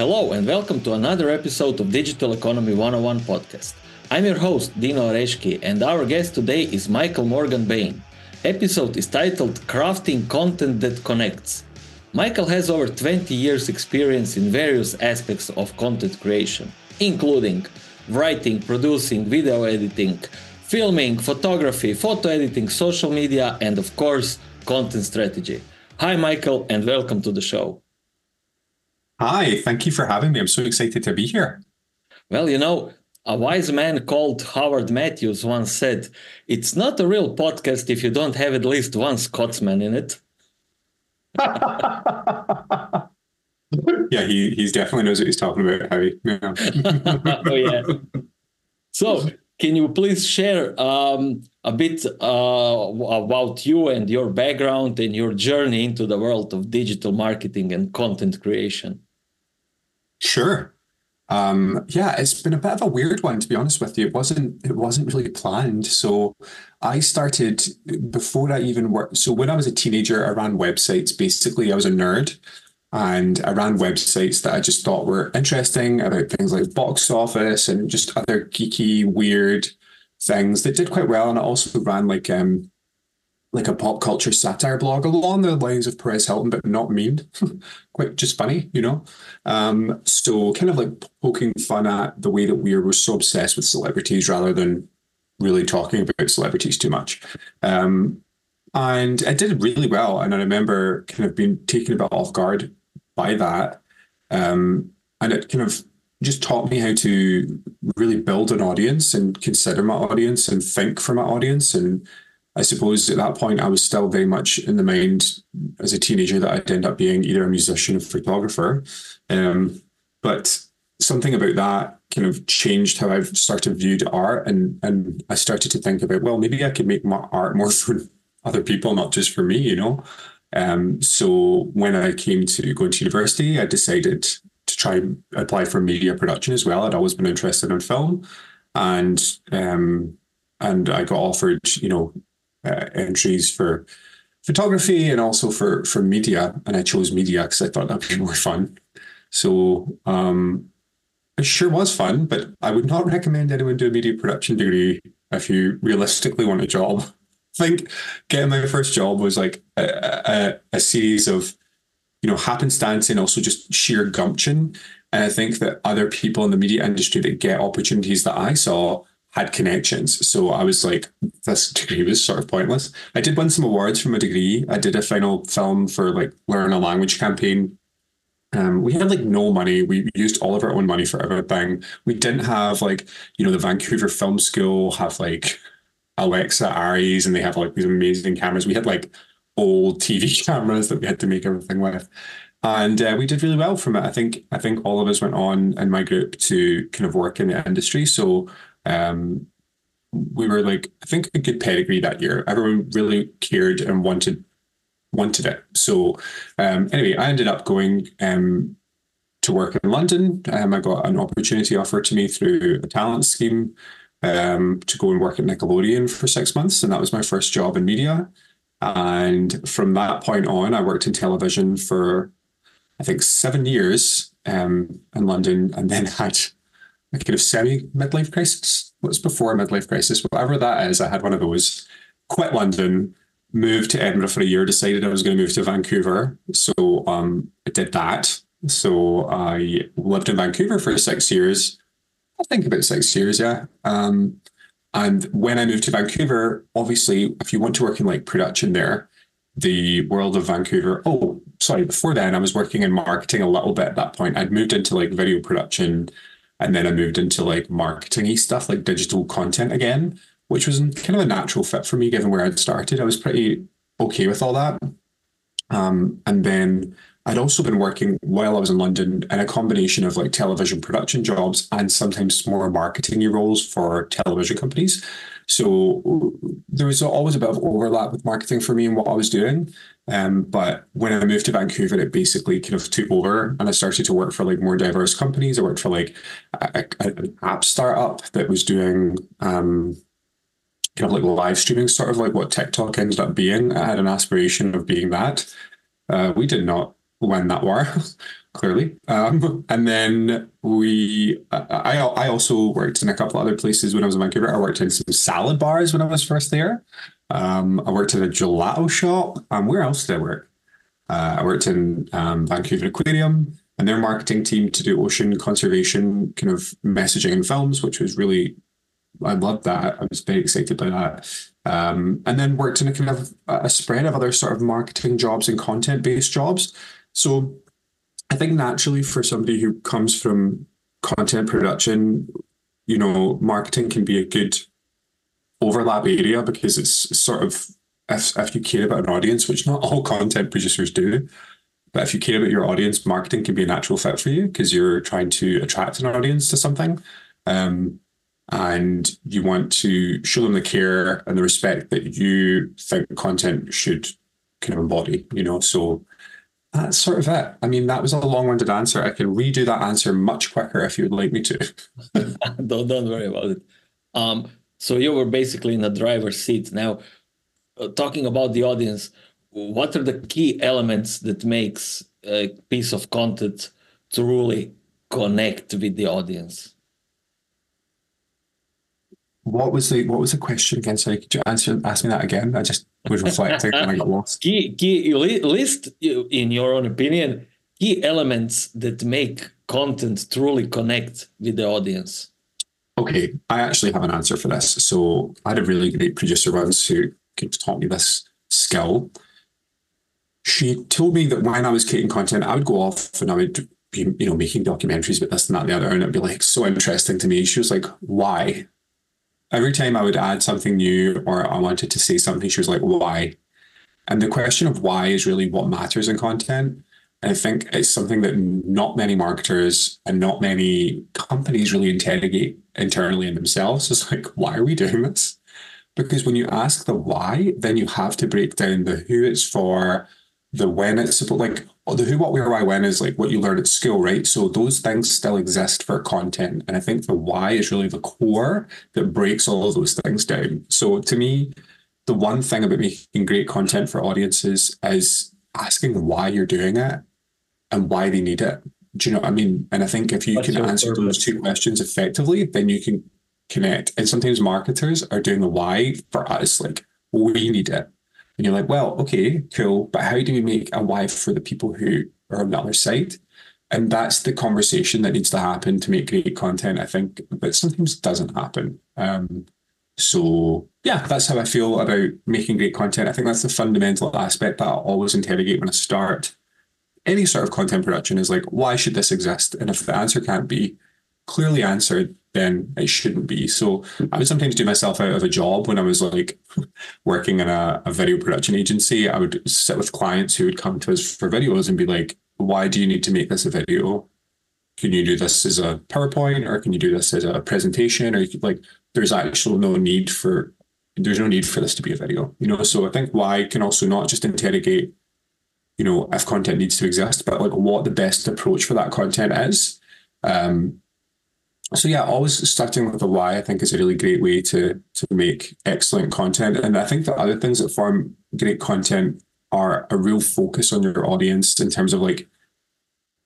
Hello, and welcome to another episode of Digital Economy 101 podcast. I'm your host, Dino Oreshki, and our guest today is Michael Morgan Bain. Episode is titled Crafting Content That Connects. Michael has over 20 years experience in various aspects of content creation, including writing, producing, video editing, filming, photography, photo editing, social media, and of course, content strategy. Hi, Michael, and welcome to the show. Hi, thank you for having me. I'm so excited to be here. Well, you know, a wise man called Howard Matthews once said, It's not a real podcast if you don't have at least one Scotsman in it. yeah, he he's definitely knows what he's talking about, Harry. Yeah. oh, yeah. So, can you please share um, a bit uh, about you and your background and your journey into the world of digital marketing and content creation? Sure. Um, yeah, it's been a bit of a weird one to be honest with you. It wasn't it wasn't really planned. So I started before I even worked. So when I was a teenager, I ran websites. Basically, I was a nerd and I ran websites that I just thought were interesting about things like box office and just other geeky, weird things that did quite well. And I also ran like um like a pop culture satire blog along the lines of Perez Hilton, but not mean, quite just funny, you know. Um, so kind of like poking fun at the way that we were so obsessed with celebrities rather than really talking about celebrities too much. Um, and I did really well, and I remember kind of being taken a bit off guard by that, um, and it kind of just taught me how to really build an audience and consider my audience and think for my audience and I suppose at that point I was still very much in the mind as a teenager that I'd end up being either a musician or photographer. Um, but something about that kind of changed how I've started viewed art and and I started to think about, well, maybe I could make my art more for other people, not just for me, you know. Um, so when I came to going to university, I decided to try and apply for media production as well. I'd always been interested in film, and um, and I got offered, you know, entries for photography and also for for media, and I chose media because I thought that'd be more fun. So um, it sure was fun, but I would not recommend anyone do a media production degree if you realistically want a job. I think getting my first job was like a, a, a series of you know happenstance and also just sheer gumption. And I think that other people in the media industry that get opportunities that I saw had connections. So I was like, this degree was sort of pointless. I did win some awards from a degree. I did a final film for like learn a language campaign. Um, we had like no money. We used all of our own money for everything. We didn't have like, you know, the Vancouver Film School have like Alexa Aries and they have like these amazing cameras. We had like old TV cameras that we had to make everything with. And uh, we did really well from it. I think I think all of us went on in my group to kind of work in the industry. So um, we were like, I think a good pedigree that year. Everyone really cared and wanted wanted it. So um, anyway, I ended up going um, to work in London. Um, I got an opportunity offered to me through a talent scheme um, to go and work at Nickelodeon for six months, and that was my first job in media. And from that point on, I worked in television for I think seven years um, in London, and then had a kind of semi midlife crisis. What's before midlife crisis? Whatever that is, I had one of those. Quit London, moved to Edinburgh for a year, decided I was going to move to Vancouver. So um, I did that. So I lived in Vancouver for six years. I think about six years, yeah. Um, and when I moved to Vancouver, obviously, if you want to work in like production there, the world of Vancouver. Oh, sorry, before then, I was working in marketing a little bit at that point. I'd moved into like video production, and then I moved into like marketingy stuff, like digital content again, which was kind of a natural fit for me given where I'd started. I was pretty okay with all that. Um, and then I'd also been working while I was in London in a combination of like television production jobs and sometimes more marketing roles for television companies. So there was always a bit of overlap with marketing for me and what I was doing. Um, but when I moved to Vancouver, it basically kind of took over and I started to work for like more diverse companies. I worked for like a, a, an app startup that was doing um, kind of like live streaming, sort of like what TikTok ended up being. I had an aspiration of being that. Uh, we did not win that war. clearly. Um, and then we, I, I also worked in a couple other places when I was in Vancouver. I worked in some salad bars when I was first there. Um, I worked at a gelato shop. Um, where else did I work? Uh, I worked in um, Vancouver Aquarium and their marketing team to do ocean conservation kind of messaging and films, which was really, I loved that. I was very excited by that. Um, and then worked in a kind of a spread of other sort of marketing jobs and content based jobs. So I think naturally for somebody who comes from content production, you know, marketing can be a good overlap area because it's sort of if, if you care about an audience, which not all content producers do, but if you care about your audience, marketing can be a natural fit for you because you're trying to attract an audience to something. Um, and you want to show them the care and the respect that you think content should kind of embody, you know. So that's sort of it. I mean, that was a long-winded answer. I can redo that answer much quicker if you would like me to. don't don't worry about it. Um, so you were basically in the driver's seat. Now, uh, talking about the audience, what are the key elements that makes a piece of content truly connect with the audience? What was the what was the question again? Sorry, could you answer ask me that again? I just was reflecting and I got lost. Key, key list in your own opinion key elements that make content truly connect with the audience. Okay, I actually have an answer for this. So I had a really great producer once who taught me this skill. She told me that when I was creating content, I would go off and I would be, you know, making documentaries about this and that and the other, and it'd be like so interesting to me. She was like, "Why?" Every time I would add something new or I wanted to say something, she was like, why? And the question of why is really what matters in content. And I think it's something that not many marketers and not many companies really interrogate internally in themselves. It's like, why are we doing this? Because when you ask the why, then you have to break down the who it's for, the when it's supposed like oh, the who, what, where, why, when is like what you learn at school, right? So those things still exist for content. And I think the why is really the core that breaks all of those things down. So to me, the one thing about making great content for audiences is asking why you're doing it and why they need it. Do you know what I mean? And I think if you That's can answer purpose. those two questions effectively, then you can connect. And sometimes marketers are doing the why for us, like, we need it. And you're like, well, okay, cool. But how do we make a why for the people who are on the other side? And that's the conversation that needs to happen to make great content, I think, but sometimes doesn't happen. Um, so yeah, that's how I feel about making great content. I think that's the fundamental aspect that I always interrogate when I start any sort of content production is like, why should this exist? And if the answer can't be clearly answered, then it shouldn't be. So I would sometimes do myself out of a job when I was like working in a, a video production agency. I would sit with clients who would come to us for videos and be like, why do you need to make this a video? Can you do this as a PowerPoint or can you do this as a presentation? Or like, there's actually no need for there's no need for this to be a video, you know. So I think why can also not just interrogate, you know, if content needs to exist, but like what the best approach for that content is. Um, so yeah, always starting with the why I think is a really great way to to make excellent content. And I think the other things that form great content are a real focus on your audience in terms of like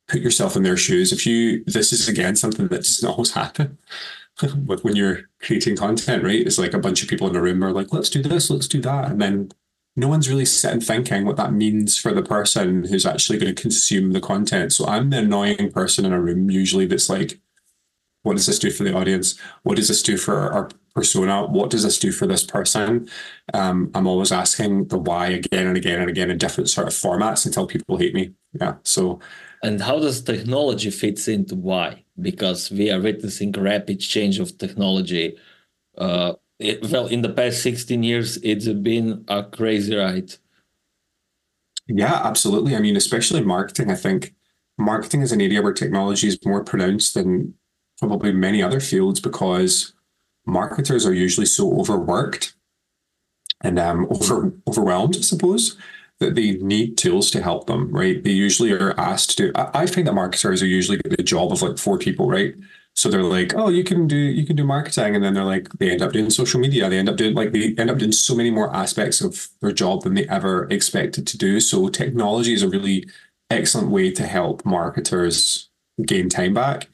put yourself in their shoes. If you this is again something that doesn't always happen with when you're creating content, right? It's like a bunch of people in a room are like, let's do this, let's do that. And then no one's really sitting thinking what that means for the person who's actually going to consume the content. So I'm the annoying person in a room usually that's like, what does this do for the audience? What does this do for our persona? What does this do for this person? Um, I'm always asking the why again and again and again in different sort of formats until people hate me. Yeah. So. And how does technology fits into why? Because we are witnessing rapid change of technology. Uh, it, well, in the past 16 years, it's been a crazy ride. Yeah, absolutely. I mean, especially marketing. I think marketing is an area where technology is more pronounced than probably many other fields because marketers are usually so overworked and um, over overwhelmed, I suppose, that they need tools to help them. Right? They usually are asked to. I, I find that marketers are usually the job of like four people, right? So they're like, oh, you can do you can do marketing, and then they're like, they end up doing social media. They end up doing like they end up doing so many more aspects of their job than they ever expected to do. So technology is a really excellent way to help marketers gain time back.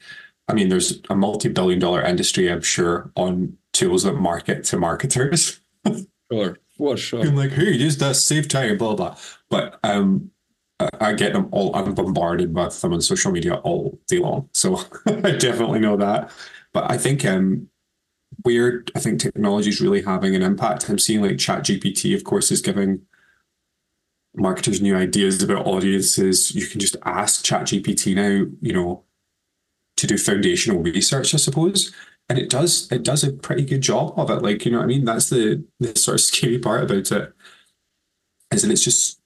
I mean, there's a multi-billion dollar industry, I'm sure, on tools that market to marketers. sure, for sure. I'm like, hey, use that save time, blah blah. But um, I get them all. I'm bombarded with them on social media all day long, so I definitely know that. But I think um, where I think technology is really having an impact. I'm seeing like Chat GPT, of course, is giving marketers new ideas about audiences. You can just ask Chat GPT now, you know, to do foundational research, I suppose. And it does it does a pretty good job of it. Like, you know what I mean? That's the the sort of scary part about it. Is that it's just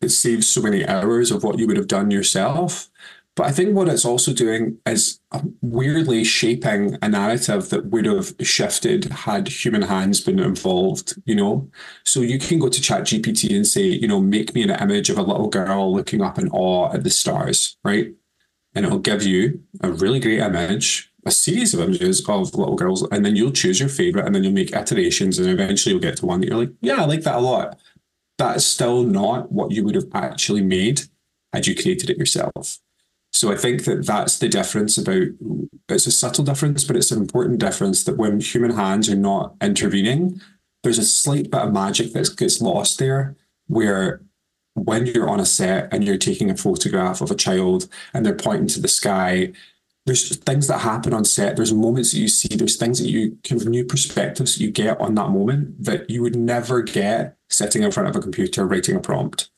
it saves so many hours of what you would have done yourself. But I think what it's also doing is uh, weirdly shaping a narrative that would have shifted had human hands been involved, you know? So you can go to ChatGPT and say, you know, make me an image of a little girl looking up in awe at the stars, right? And it'll give you a really great image, a series of images of little girls, and then you'll choose your favorite and then you'll make iterations and eventually you'll get to one that you're like, yeah, I like that a lot. That's still not what you would have actually made had you created it yourself. So I think that that's the difference about it's a subtle difference, but it's an important difference that when human hands are not intervening, there's a slight bit of magic that gets lost there where when you're on a set and you're taking a photograph of a child and they're pointing to the sky, there's things that happen on set. There's moments that you see, there's things that you kind of new perspectives you get on that moment that you would never get sitting in front of a computer writing a prompt.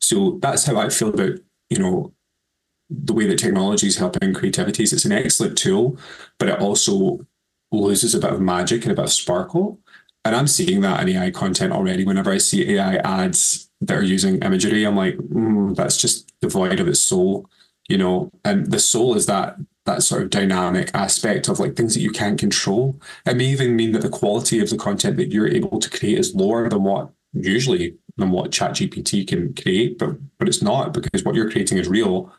So that's how I feel about, you know, the way that technology is helping creativity is it's an excellent tool, but it also loses a bit of magic and a bit of sparkle. And I'm seeing that in AI content already. Whenever I see AI ads that are using imagery, I'm like, mm, that's just devoid of its soul, you know. And the soul is that that sort of dynamic aspect of like things that you can't control. It may even mean that the quality of the content that you're able to create is lower than what usually than what ChatGPT can create, but but it's not because what you're creating is real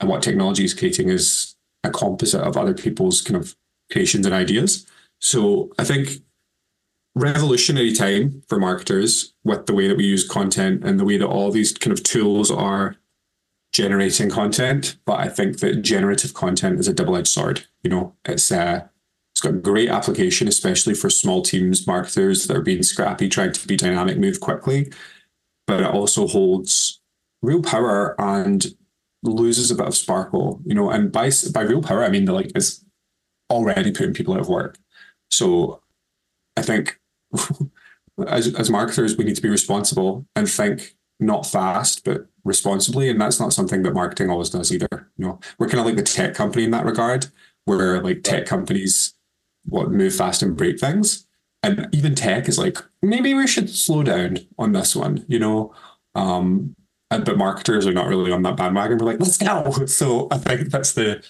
and what technology is creating is a composite of other people's kind of creations and ideas. So I think revolutionary time for marketers with the way that we use content and the way that all these kind of tools are generating content. But I think that generative content is a double-edged sword. You know, it's uh, it's got great application, especially for small teams, marketers that are being scrappy, trying to be dynamic, move quickly. But it also holds real power and loses a bit of sparkle, you know, and by by real power, I mean like it's already putting people out of work. So I think as as marketers, we need to be responsible and think not fast, but responsibly. And that's not something that marketing always does either. You know, we're kind of like the tech company in that regard, where like tech companies what move fast and break things. And even tech is like, maybe we should slow down on this one, you know. Um, but marketers are not really on that bandwagon. We're like, let's go. So I think that's the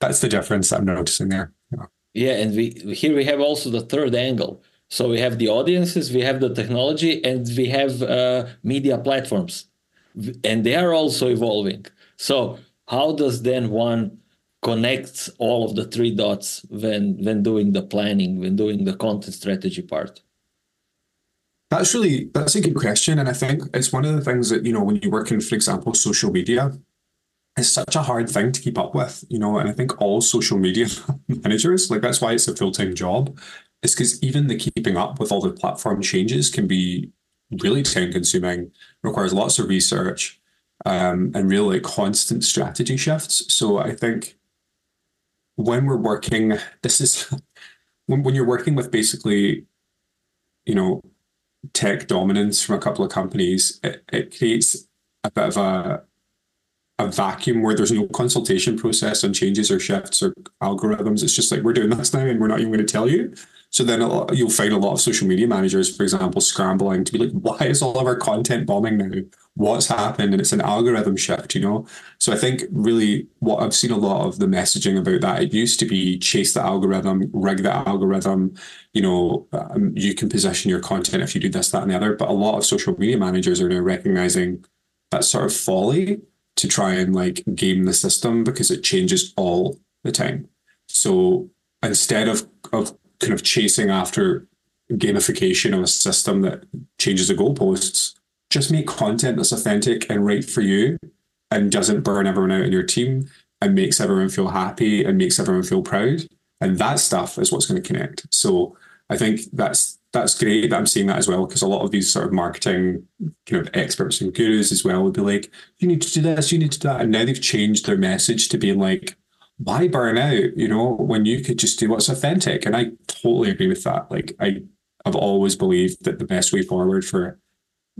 that's the difference I'm noticing there. Yeah. yeah, and we here we have also the third angle. So we have the audiences, we have the technology, and we have uh, media platforms, and they are also evolving. So how does then one connect all of the three dots when when doing the planning, when doing the content strategy part? That's really that's a good question, and I think it's one of the things that you know when you work in, for example, social media, it's such a hard thing to keep up with, you know. And I think all social media managers, like that's why it's a full time job, is because even the keeping up with all the platform changes can be really time consuming, requires lots of research, um, and really constant strategy shifts. So I think when we're working, this is when when you're working with basically, you know tech dominance from a couple of companies, it, it creates a bit of a a vacuum where there's no consultation process on changes or shifts or algorithms. It's just like we're doing this now and we're not even going to tell you. So then you'll find a lot of social media managers, for example, scrambling to be like, why is all of our content bombing now? What's happened? And it's an algorithm shift, you know? So I think really what I've seen a lot of the messaging about that, it used to be chase the algorithm, rig the algorithm, you know, um, you can position your content if you do this, that, and the other. But a lot of social media managers are now recognizing that sort of folly to try and like game the system because it changes all the time. So instead of, of kind of chasing after gamification of a system that changes the goalposts. Just make content that's authentic and right for you and doesn't burn everyone out in your team and makes everyone feel happy and makes everyone feel proud. And that stuff is what's going to connect. So I think that's that's great that I'm seeing that as well because a lot of these sort of marketing kind of experts and gurus as well would be like, you need to do this, you need to do that, and now they've changed their message to being like, why burn out? You know, when you could just do what's authentic. And I totally agree with that. Like I, I've always believed that the best way forward for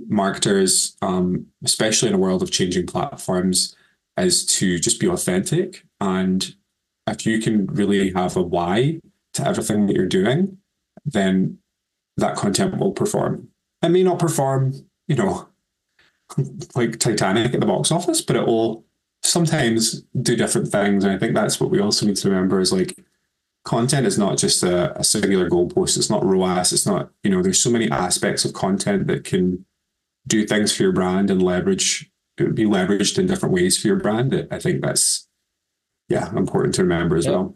marketers, um, especially in a world of changing platforms, is to just be authentic. And if you can really have a why to everything that you're doing, then that content will perform. It may not perform, you know, like Titanic at the box office, but it will sometimes do different things. And I think that's what we also need to remember is like content is not just a, a singular goalpost. It's not ROAS. It's not, you know, there's so many aspects of content that can do things for your brand and leverage it would be leveraged in different ways for your brand. I think that's yeah important to remember as yeah. well.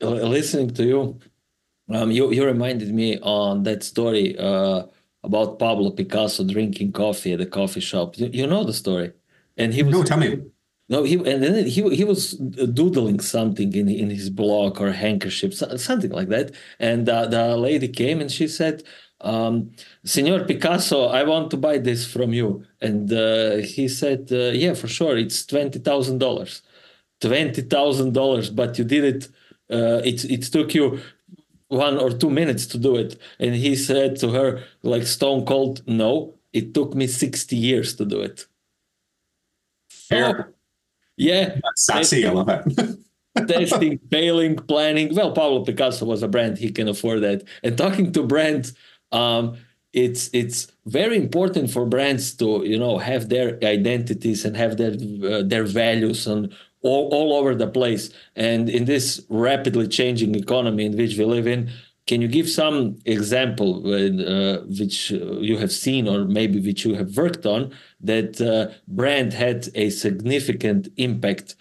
Listening to you, um, you you reminded me on that story uh, about Pablo Picasso drinking coffee at the coffee shop. You, you know the story, and he was no tell me. No, he and then he he was doodling something in in his block or handkerchief, something like that. And uh, the lady came and she said, um, Senor Picasso, I want to buy this from you. And uh, he said, uh, Yeah, for sure. It's $20,000. $20,000, but you did it. Uh, it, it took you one or two minutes to do it. And he said to her, like Stone Cold, No, it took me 60 years to do it. Fair. Oh, yeah. Sassy. I love it. testing, failing, planning. Well, Pablo Picasso was a brand; he can afford that. And talking to brands, um, it's it's very important for brands to you know have their identities and have their uh, their values and all, all over the place. And in this rapidly changing economy in which we live in, can you give some example uh, which uh, you have seen or maybe which you have worked on that uh, brand had a significant impact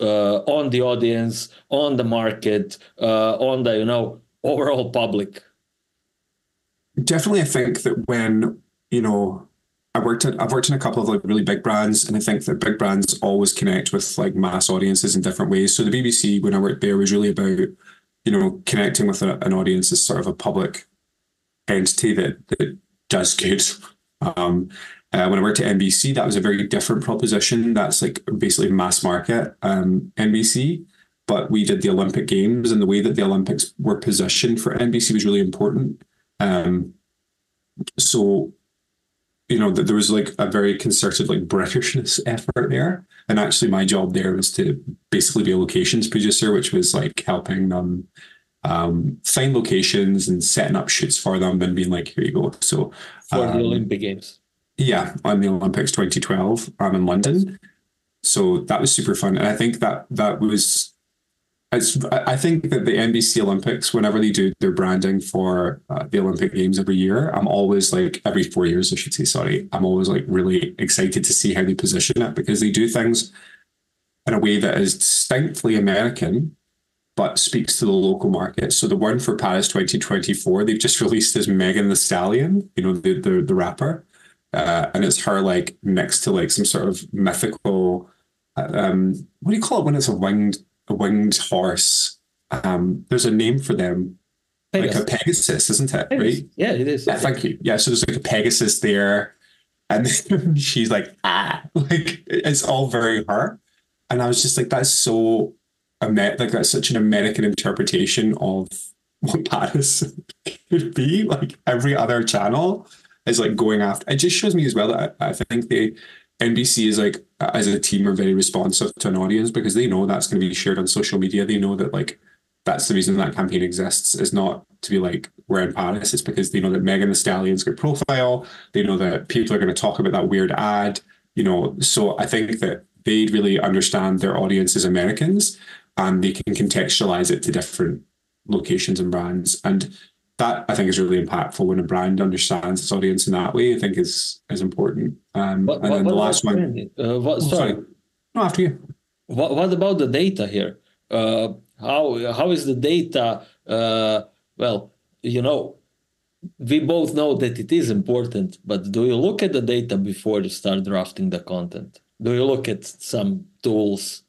uh, on the audience, on the market, uh, on the you know overall public? definitely I think that when, you know, I worked at I've worked in a couple of like really big brands, and I think that big brands always connect with like mass audiences in different ways. So the BBC, when I worked there, was really about you know connecting with a, an audience as sort of a public entity that that does good. Um, uh, when I worked at NBC, that was a very different proposition. That's like basically mass market um, NBC, but we did the Olympic Games, and the way that the Olympics were positioned for NBC was really important. Um, so, you know, that there was like a very concerted like Britishness effort there. And actually, my job there was to basically be a locations producer, which was like helping them um, find locations and setting up shoots for them and being like, here you go. So, for um, the Olympic Games. Yeah, on the Olympics 2012, I'm in London. So that was super fun. And I think that that was I think that the NBC Olympics, whenever they do their branding for uh, the Olympic Games every year, I'm always like every four years, I should say. Sorry, I'm always like really excited to see how they position it because they do things in a way that is distinctly American, but speaks to the local market. So the one for Paris 2024, they've just released as Megan Thee Stallion, you know, the the, the rapper, uh, and it's her like next to like some sort of mythical. Uh, um, what do you call it when it's a winged a winged horse. Um, there's a name for them, Pegasus. like a Pegasus, isn't it? Pegasus. Right? Yeah, it is. Yeah, thank you. Yeah, so there's like a Pegasus there, and she's like, ah, like it's all very her. And I was just like, that's so, like that's such an American interpretation of what Paris could be. Like every other channel is like going after. It just shows me as well that I, I think they NBC is like as a team are very responsive to an audience because they know that's going to be shared on social media. They know that like that's the reason that campaign exists is not to be like we're in Paris. It's because they know that Megan Thee Stallion's good profile. They know that people are going to talk about that weird ad. You know, so I think that they really understand their audience as Americans and they can contextualize it to different locations and brands. And that I think is really impactful when a brand understands its audience in that way. I think is is important. Um, what, and what, then the last one. Uh, what, oh, sorry. sorry. No, after you. What What about the data here? Uh, how how is the data? Uh, well, you know, we both know that it is important, but do you look at the data before you start drafting the content? do you look at some tools?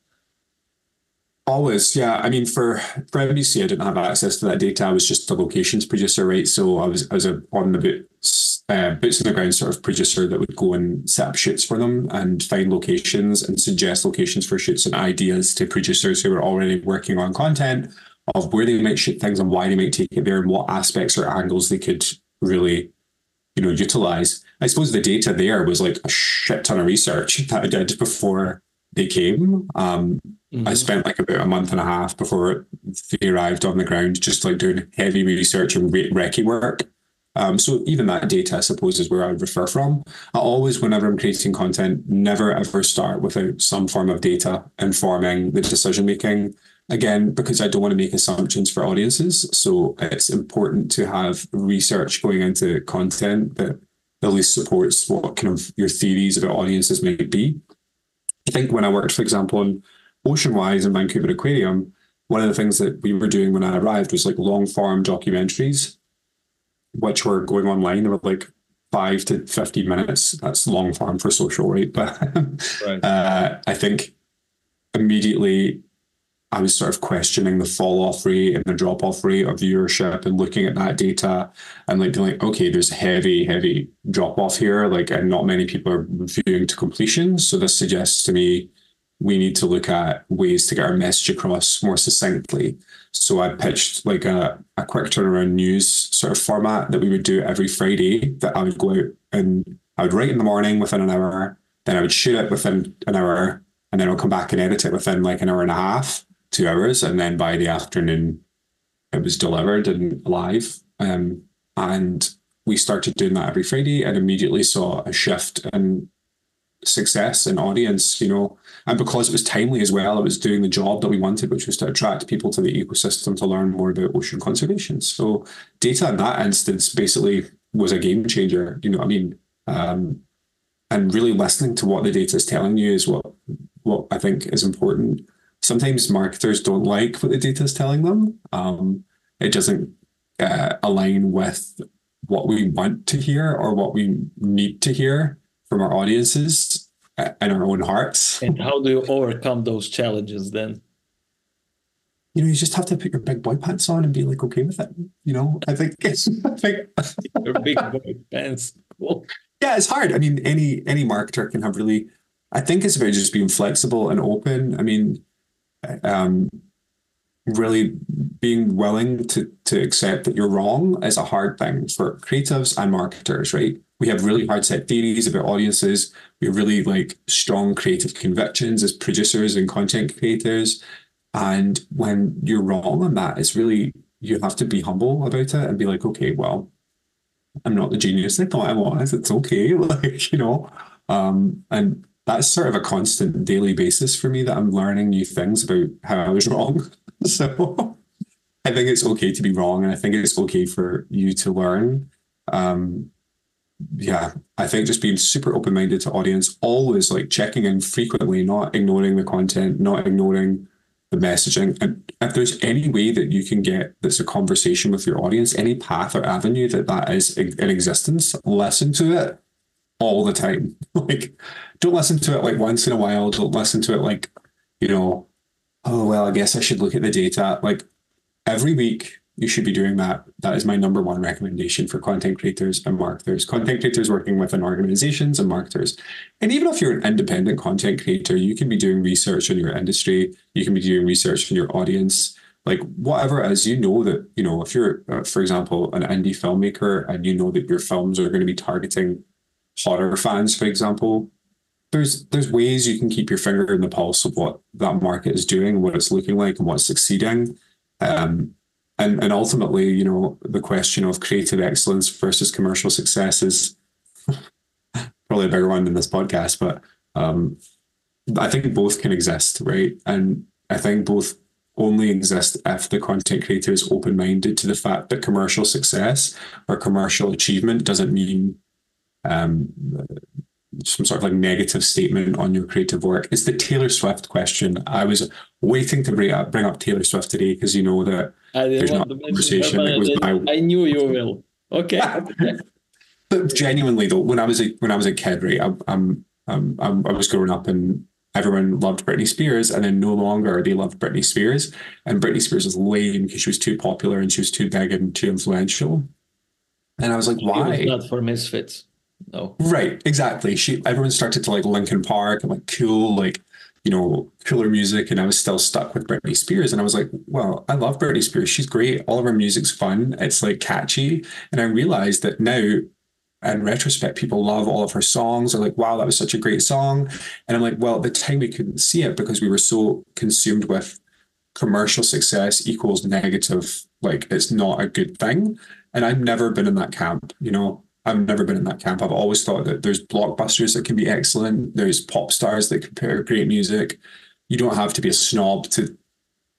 Always, yeah. I mean, for for NBC, I didn't have access to that data. I was just a locations producer, right? So I was I was a on the boots uh, boots on the ground sort of producer that would go and set up shoots for them and find locations and suggest locations for shoots and ideas to producers who were already working on content of where they might shoot things and why they might take it there and what aspects or angles they could really, you know, utilize. I suppose the data there was like a shit ton of research that I did before they came. Um, mm-hmm. I spent like about a month and a half before they arrived on the ground, just like doing heavy research and re- recce work. Um, so even that data, I suppose, is where I would refer from. I always, whenever I'm creating content, never ever start without some form of data informing the decision making. Again, because I don't want to make assumptions for audiences. So it's important to have research going into content that at least supports what kind of your theories about audiences might be. I think when I worked, for example, on Oceanwise and Vancouver Aquarium, one of the things that we were doing when I arrived was like long form documentaries, which were going online. They were like five to 50 minutes. That's long form for social, right? But right. Uh, I think immediately I was sort of questioning the fall off rate and the drop off rate of viewership and looking at that data and like being like, okay, there's heavy, heavy drop off here. Like, and not many people are viewing to completion. So this suggests to me we need to look at ways to get our message across more succinctly. So I pitched like a, a quick turnaround news sort of format that we would do every Friday that I would go out and I would write in the morning within an hour, then I would shoot it within an hour, and then I'll come back and edit it within like an hour and a half two hours, and then by the afternoon, it was delivered and live. Um, and we started doing that every Friday, and immediately saw a shift in success and audience. You know, and because it was timely as well, it was doing the job that we wanted, which was to attract people to the ecosystem to learn more about ocean conservation. So, data in that instance basically was a game changer. You know, what I mean. Um, and really listening to what the data is telling you is what what I think is important sometimes marketers don't like what the data is telling them. Um, it doesn't uh, align with what we want to hear or what we need to hear from our audiences uh, and our own hearts. And how do you overcome those challenges then? You know, you just have to put your big boy pants on and be like okay with it. You know, I think it's I think your big boy pants. Cool. Yeah, it's hard. I mean, any any marketer can have really. I think it's about just being flexible and open. I mean, um, really being willing to to accept that you're wrong is a hard thing for creatives and marketers, right? We have really hard set theories about audiences. We have really like strong creative convictions as producers and content creators. And when you're wrong on that, it's really you have to be humble about it and be like, okay, well, I'm not the genius I thought I was. It's okay, like you know. Um, and that's sort of a constant daily basis for me that I'm learning new things about how I was wrong. so I think it's okay to be wrong, and I think it's okay for you to learn. Um, yeah, I think just being super open minded to audience, always like checking in frequently, not ignoring the content, not ignoring the messaging. And if there's any way that you can get that's a conversation with your audience, any path or avenue that that is in existence, listen to it all the time. like, don't listen to it like once in a while. Don't listen to it like, you know, oh, well, I guess I should look at the data. Like, every week, you should be doing that. That is my number one recommendation for content creators and marketers. Content creators working within organizations and marketers. And even if you're an independent content creator, you can be doing research on your industry, you can be doing research on your audience like whatever it is, you know that, you know, if you're, uh, for example, an indie filmmaker and you know that your films are going to be targeting horror fans, for example, there's there's ways you can keep your finger in the pulse of what that market is doing, what it's looking like, and what's succeeding. Um, and and ultimately, you know, the question of creative excellence versus commercial success is probably a bigger one than this podcast, but um, I think both can exist, right? And I think both only exist if the content creator is open minded to the fact that commercial success or commercial achievement doesn't mean um, some sort of like negative statement on your creative work. It's the Taylor Swift question. I was waiting to bring up bring up Taylor Swift today because you know that there's not a conversation that goes by. I knew you will. Okay. but genuinely though, when I was a when I was a kid, right, I, I'm Um, I, I was growing up and everyone loved Britney Spears, and then no longer they loved Britney Spears, and Britney Spears was lame because she was too popular and she was too big and too influential. And I was like, why? not for misfits. Right, exactly. She everyone started to like Linkin Park and like cool, like you know, cooler music, and I was still stuck with Britney Spears. And I was like, well, I love Britney Spears. She's great. All of her music's fun. It's like catchy. And I realized that now in retrospect, people love all of her songs. They're like, wow, that was such a great song. And I'm like, well, at the time we couldn't see it because we were so consumed with commercial success equals negative. Like it's not a good thing. And I've never been in that camp, you know. I've never been in that camp. I've always thought that there's blockbusters that can be excellent. There's pop stars that compare great music. You don't have to be a snob to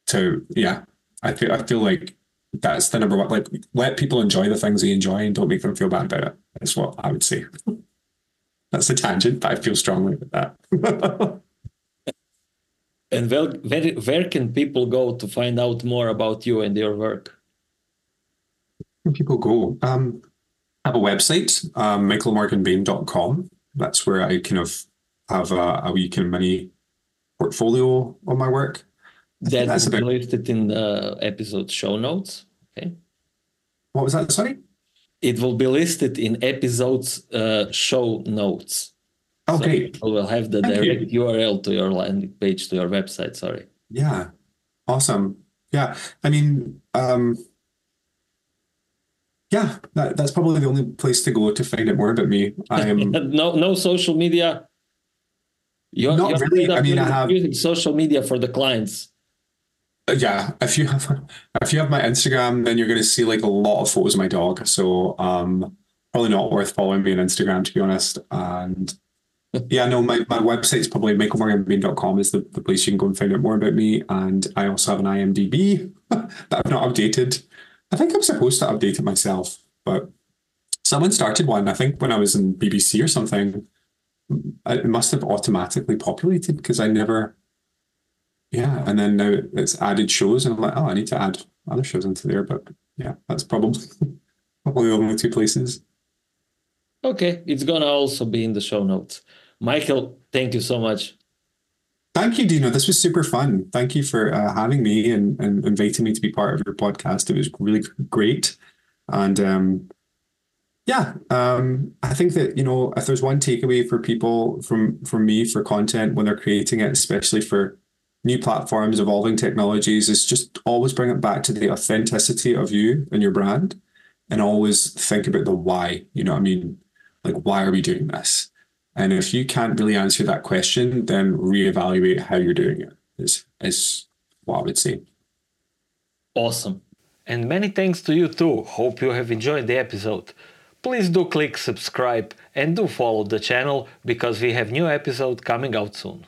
to yeah. I feel I feel like that's the number one. Like let people enjoy the things they enjoy and don't make them feel bad about it. That's what I would say. That's a tangent, but I feel strongly about that. and where, where, where can people go to find out more about you and your work? Where people go? Um, have a website, um, michaelmorganbain.com. That's where I kind of have a, a wee kind of mini portfolio of my work. That That is listed in the episode show notes. Okay. What was that? Sorry. It will be listed in episodes uh, show notes. Okay. So we'll have the Thank direct you. URL to your landing page to your website. Sorry. Yeah. Awesome. Yeah. I mean, um, yeah, that, that's probably the only place to go to find out more about me. I'm no no social media. You're, not you're really. I mean, I have using social media for the clients yeah if you have if you have my instagram then you're going to see like a lot of photos of my dog so um probably not worth following me on instagram to be honest and yeah no my, my website's probably michaelmorganbain.com is the, the place you can go and find out more about me and i also have an imdb that i've not updated i think i'm supposed to update it myself but someone started one i think when i was in bbc or something it must have automatically populated because i never yeah, and then now it's added shows, and I'm like, oh, I need to add other shows into there. But yeah, that's probably probably the only two places. Okay, it's gonna also be in the show notes. Michael, thank you so much. Thank you, Dino. This was super fun. Thank you for uh, having me and, and inviting me to be part of your podcast. It was really great. And um, yeah, um, I think that you know if there's one takeaway for people from from me for content when they're creating it, especially for new platforms, evolving technologies is just always bring it back to the authenticity of you and your brand and always think about the why. You know what I mean? Like, why are we doing this? And if you can't really answer that question, then reevaluate how you're doing it, is, is what I would say. Awesome. And many thanks to you too. Hope you have enjoyed the episode. Please do click subscribe and do follow the channel because we have new episode coming out soon.